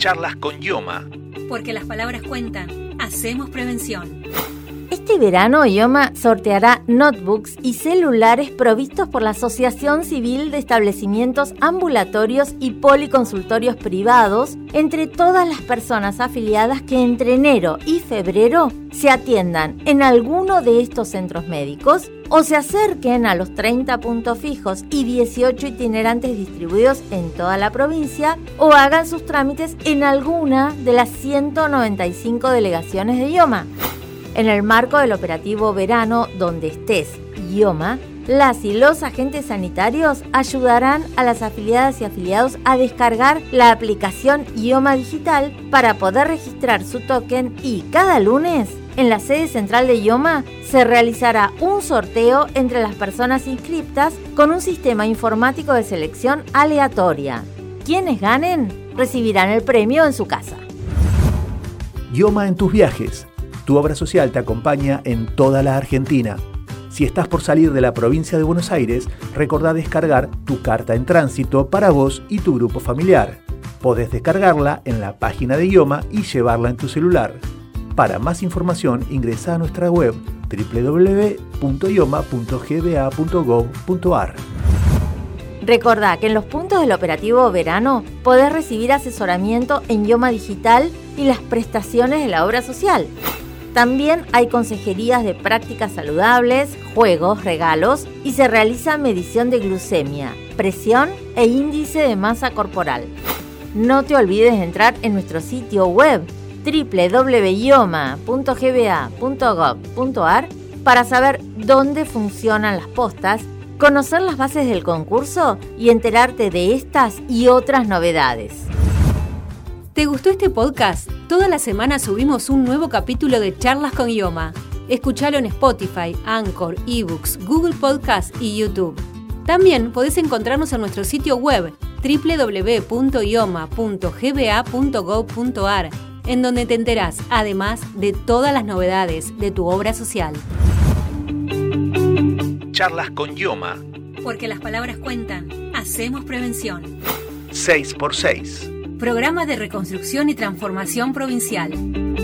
Charlas con Yoma. Porque las palabras cuentan. Hacemos prevención. Este verano IOMA sorteará notebooks y celulares provistos por la Asociación Civil de Establecimientos Ambulatorios y Policonsultorios Privados entre todas las personas afiliadas que entre enero y febrero se atiendan en alguno de estos centros médicos o se acerquen a los 30 puntos fijos y 18 itinerantes distribuidos en toda la provincia o hagan sus trámites en alguna de las 195 delegaciones de IOMA. En el marco del operativo verano Donde estés, IOMA, las y los agentes sanitarios ayudarán a las afiliadas y afiliados a descargar la aplicación IOMA Digital para poder registrar su token y cada lunes en la sede central de IOMA se realizará un sorteo entre las personas inscriptas con un sistema informático de selección aleatoria. Quienes ganen recibirán el premio en su casa. IOMA en tus viajes. Tu obra social te acompaña en toda la Argentina. Si estás por salir de la provincia de Buenos Aires, recordá descargar tu carta en tránsito para vos y tu grupo familiar. Podés descargarla en la página de IOMA y llevarla en tu celular. Para más información ingresa a nuestra web www.ioma.gba.gov.ar. Recordá que en los puntos del operativo verano podés recibir asesoramiento en idioma digital y las prestaciones de la obra social. También hay consejerías de prácticas saludables, juegos, regalos y se realiza medición de glucemia, presión e índice de masa corporal. No te olvides de entrar en nuestro sitio web www.ioma.gba.gov.ar para saber dónde funcionan las postas, conocer las bases del concurso y enterarte de estas y otras novedades. ¿Te gustó este podcast? Toda la semana subimos un nuevo capítulo de Charlas con Ioma. Escuchalo en Spotify, Anchor, eBooks, Google Podcast y YouTube. También podés encontrarnos en nuestro sitio web www.ioma.gba.gov.ar, en donde te enterás además de todas las novedades de tu obra social. Charlas con Yoma. Porque las palabras cuentan. Hacemos prevención. 6x6. Programa de Reconstrucción y Transformación Provincial.